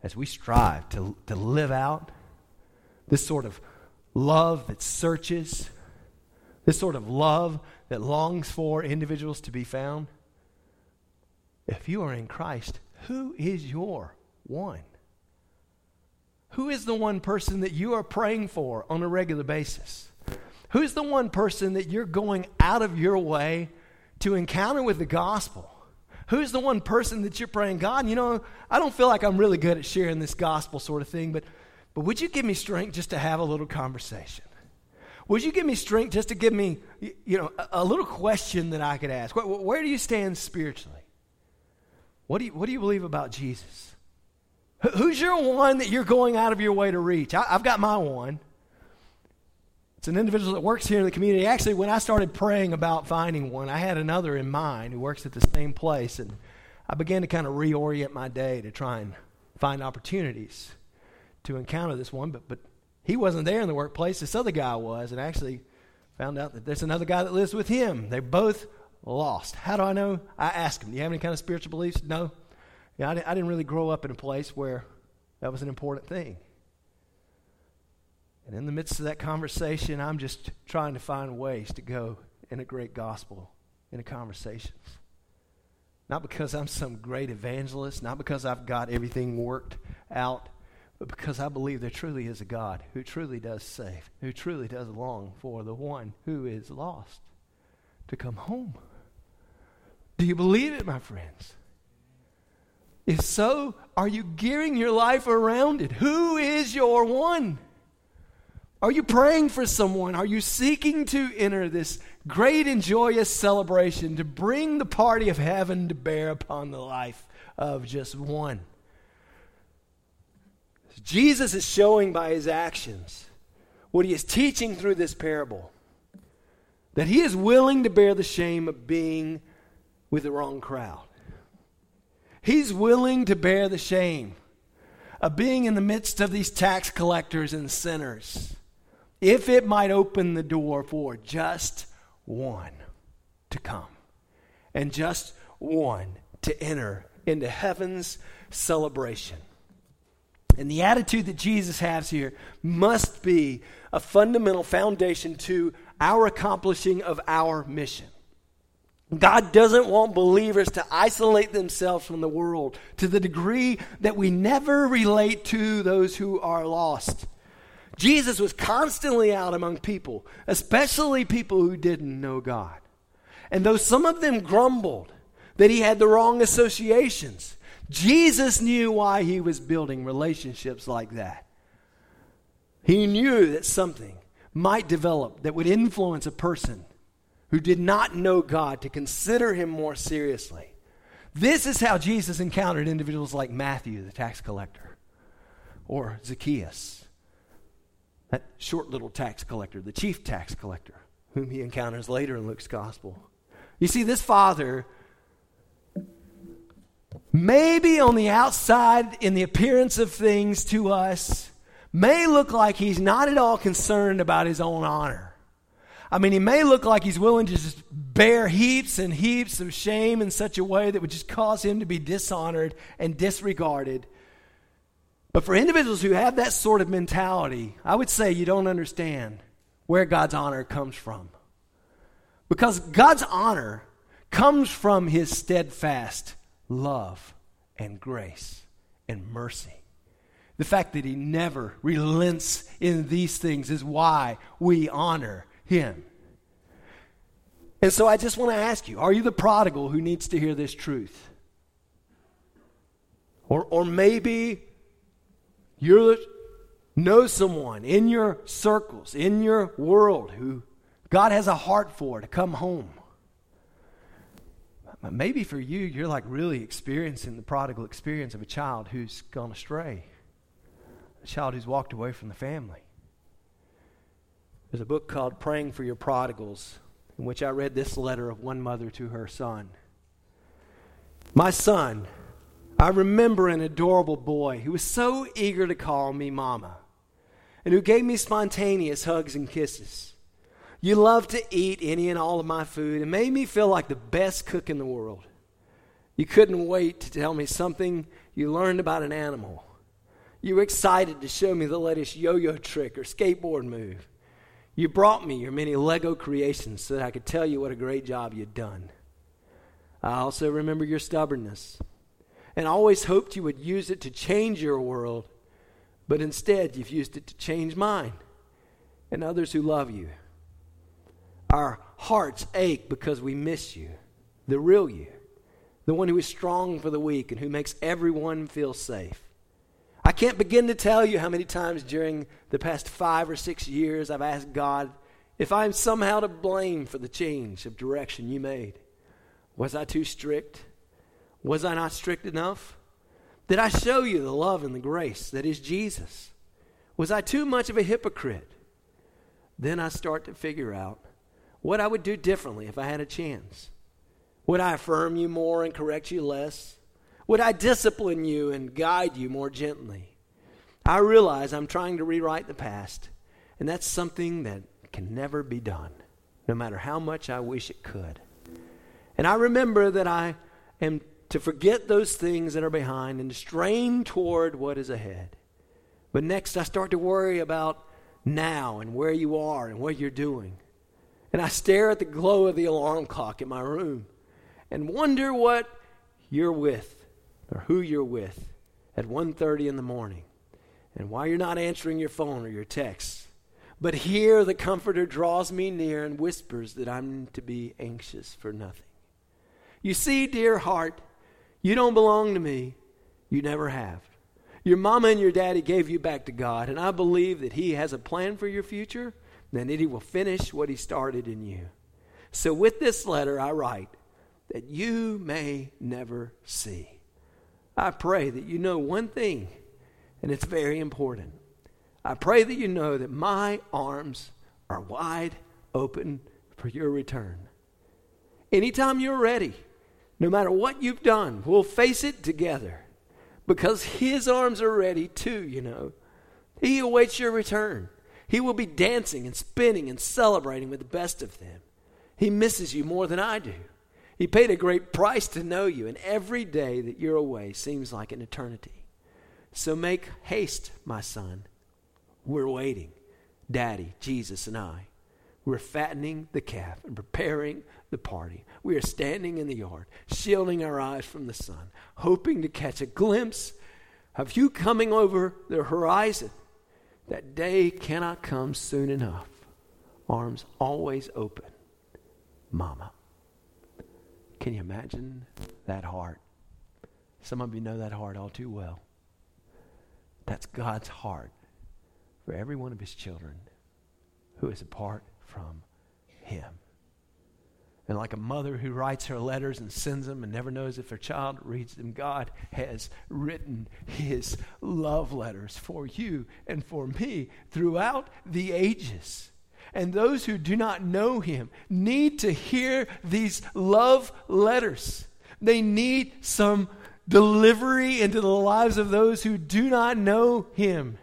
S1: as we strive to, to live out this sort of love that searches, this sort of love that longs for individuals to be found, if you are in Christ, who is your one? Who is the one person that you are praying for on a regular basis? Who's the one person that you're going out of your way to encounter with the gospel? Who's the one person that you're praying, God, you know, I don't feel like I'm really good at sharing this gospel sort of thing, but, but would you give me strength just to have a little conversation? would you give me strength just to give me, you know, a, a little question that I could ask? Where, where, do you stand spiritually? What do you, what do you believe about Jesus? Who's your one that you're going out of your way to reach? I, I've got my one. It's an individual that works here in the community. Actually, when I started praying about finding one, I had another in mind who works at the same place, and I began to kind of reorient my day to try and find opportunities to encounter this one. But, but he wasn't there in the workplace. This other guy was, and actually found out that there's another guy that lives with him. They're both lost. How do I know? I asked him, Do you have any kind of spiritual beliefs? No. Yeah, I didn't really grow up in a place where that was an important thing. And in the midst of that conversation, I'm just trying to find ways to go in a great gospel in a conversation. Not because I'm some great evangelist, not because I've got everything worked out, but because I believe there truly is a God who truly does save, who truly does long for the one who is lost to come home. Do you believe it, my friends? If so, are you gearing your life around it? Who is your one? Are you praying for someone? Are you seeking to enter this great and joyous celebration to bring the party of heaven to bear upon the life of just one? Jesus is showing by his actions what he is teaching through this parable that he is willing to bear the shame of being with the wrong crowd. He's willing to bear the shame of being in the midst of these tax collectors and sinners if it might open the door for just one to come and just one to enter into heaven's celebration. And the attitude that Jesus has here must be a fundamental foundation to our accomplishing of our mission. God doesn't want believers to isolate themselves from the world to the degree that we never relate to those who are lost. Jesus was constantly out among people, especially people who didn't know God. And though some of them grumbled that he had the wrong associations, Jesus knew why he was building relationships like that. He knew that something might develop that would influence a person who did not know God to consider him more seriously. This is how Jesus encountered individuals like Matthew, the tax collector, or Zacchaeus, that short little tax collector, the chief tax collector, whom he encounters later in Luke's gospel. You see, this father, maybe on the outside, in the appearance of things to us, may look like he's not at all concerned about his own honor. I mean, he may look like he's willing to just bear heaps and heaps of shame in such a way that would just cause him to be dishonored and disregarded. But for individuals who have that sort of mentality, I would say you don't understand where God's honor comes from. Because God's honor comes from his steadfast love and grace and mercy. The fact that he never relents in these things is why we honor him. And so I just want to ask you are you the prodigal who needs to hear this truth? Or, or maybe you know someone in your circles, in your world, who God has a heart for to come home. Maybe for you, you're like really experiencing the prodigal experience of a child who's gone astray, a child who's walked away from the family. There's a book called Praying for Your Prodigals, in which I read this letter of one mother to her son. My son, I remember an adorable boy who was so eager to call me mama and who gave me spontaneous hugs and kisses. You loved to eat any and all of my food and made me feel like the best cook in the world. You couldn't wait to tell me something you learned about an animal. You were excited to show me the latest yo yo trick or skateboard move. You brought me your many Lego creations so that I could tell you what a great job you'd done. I also remember your stubbornness and always hoped you would use it to change your world, but instead you've used it to change mine and others who love you. Our hearts ache because we miss you, the real you, the one who is strong for the weak and who makes everyone feel safe. I can't begin to tell you how many times during the past five or six years I've asked God if I'm somehow to blame for the change of direction you made. Was I too strict? Was I not strict enough? Did I show you the love and the grace that is Jesus? Was I too much of a hypocrite? Then I start to figure out what I would do differently if I had a chance. Would I affirm you more and correct you less? Would I discipline you and guide you more gently? I realize I'm trying to rewrite the past, and that's something that can never be done, no matter how much I wish it could. And I remember that I am to forget those things that are behind and to strain toward what is ahead. But next, I start to worry about now and where you are and what you're doing. And I stare at the glow of the alarm clock in my room and wonder what you're with or who you're with at 1:30 in the morning and why you're not answering your phone or your texts. But here the comforter draws me near and whispers that I'm to be anxious for nothing. You see, dear heart, you don't belong to me. You never have. Your mama and your daddy gave you back to God, and I believe that He has a plan for your future, and that He will finish what He started in you. So, with this letter, I write that you may never see. I pray that you know one thing, and it's very important. I pray that you know that my arms are wide open for your return. Anytime you're ready, no matter what you've done, we'll face it together because His arms are ready too, you know. He awaits your return. He will be dancing and spinning and celebrating with the best of them. He misses you more than I do. He paid a great price to know you, and every day that you're away seems like an eternity. So make haste, my son. We're waiting. Daddy, Jesus, and I. We're fattening the calf and preparing the party. We are standing in the yard, shielding our eyes from the sun, hoping to catch a glimpse of you coming over the horizon. That day cannot come soon enough. Arms always open. Mama. Can you imagine that heart? Some of you know that heart all too well. That's God's heart for every one of his children who is apart from him. And like a mother who writes her letters and sends them and never knows if her child reads them, God has written his love letters for you and for me throughout the ages. And those who do not know him need to hear these love letters. They need some delivery into the lives of those who do not know him.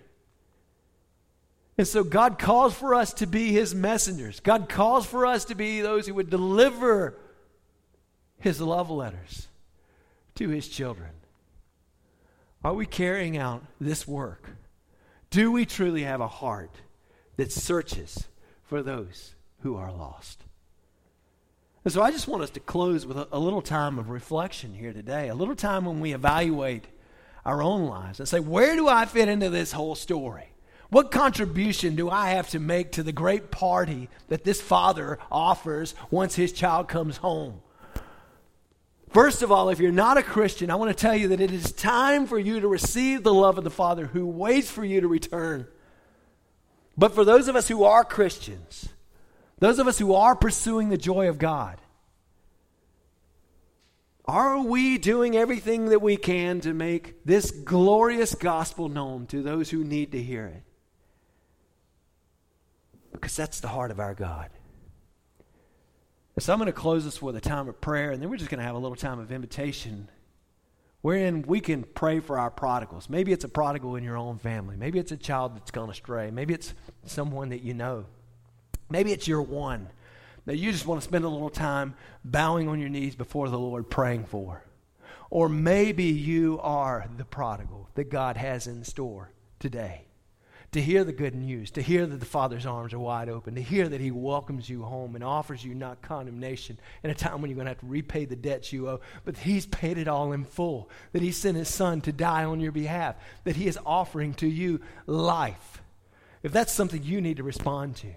S1: And so God calls for us to be his messengers. God calls for us to be those who would deliver his love letters to his children. Are we carrying out this work? Do we truly have a heart that searches for those who are lost? And so I just want us to close with a, a little time of reflection here today, a little time when we evaluate our own lives and say, where do I fit into this whole story? What contribution do I have to make to the great party that this father offers once his child comes home? First of all, if you're not a Christian, I want to tell you that it is time for you to receive the love of the Father who waits for you to return. But for those of us who are Christians, those of us who are pursuing the joy of God, are we doing everything that we can to make this glorious gospel known to those who need to hear it? Because that's the heart of our God. So I'm going to close this with a time of prayer, and then we're just going to have a little time of invitation wherein we can pray for our prodigals. Maybe it's a prodigal in your own family. Maybe it's a child that's gone astray. Maybe it's someone that you know. Maybe it's your one that you just want to spend a little time bowing on your knees before the Lord praying for. Or maybe you are the prodigal that God has in store today to hear the good news, to hear that the Father's arms are wide open, to hear that He welcomes you home and offers you not condemnation in a time when you're going to have to repay the debts you owe, but He's paid it all in full, that He sent His Son to die on your behalf, that He is offering to you life. If that's something you need to respond to,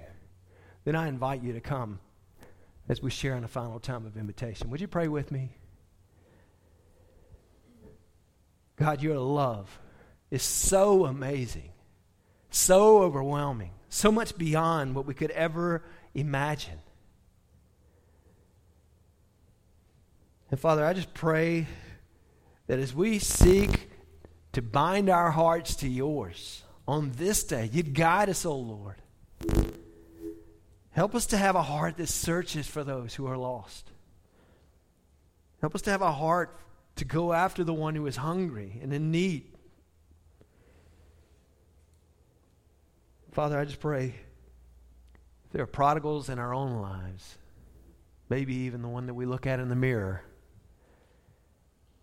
S1: then I invite you to come as we share in a final time of invitation. Would you pray with me? God, your love is so amazing so overwhelming, so much beyond what we could ever imagine. And Father, I just pray that as we seek to bind our hearts to yours on this day, you'd guide us, O oh Lord. Help us to have a heart that searches for those who are lost. Help us to have a heart to go after the one who is hungry and in need. Father, I just pray there are prodigals in our own lives, maybe even the one that we look at in the mirror,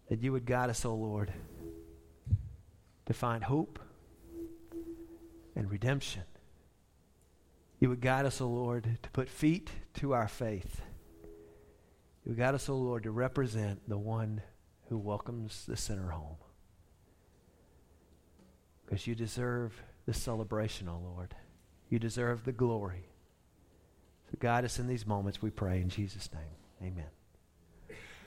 S1: that you would guide us, O oh Lord, to find hope and redemption. You would guide us, O oh Lord, to put feet to our faith. You would guide us, O oh Lord, to represent the one who welcomes the sinner home. Because you deserve the celebration, O oh Lord. You deserve the glory. So guide us in these moments, we pray in Jesus' name. Amen.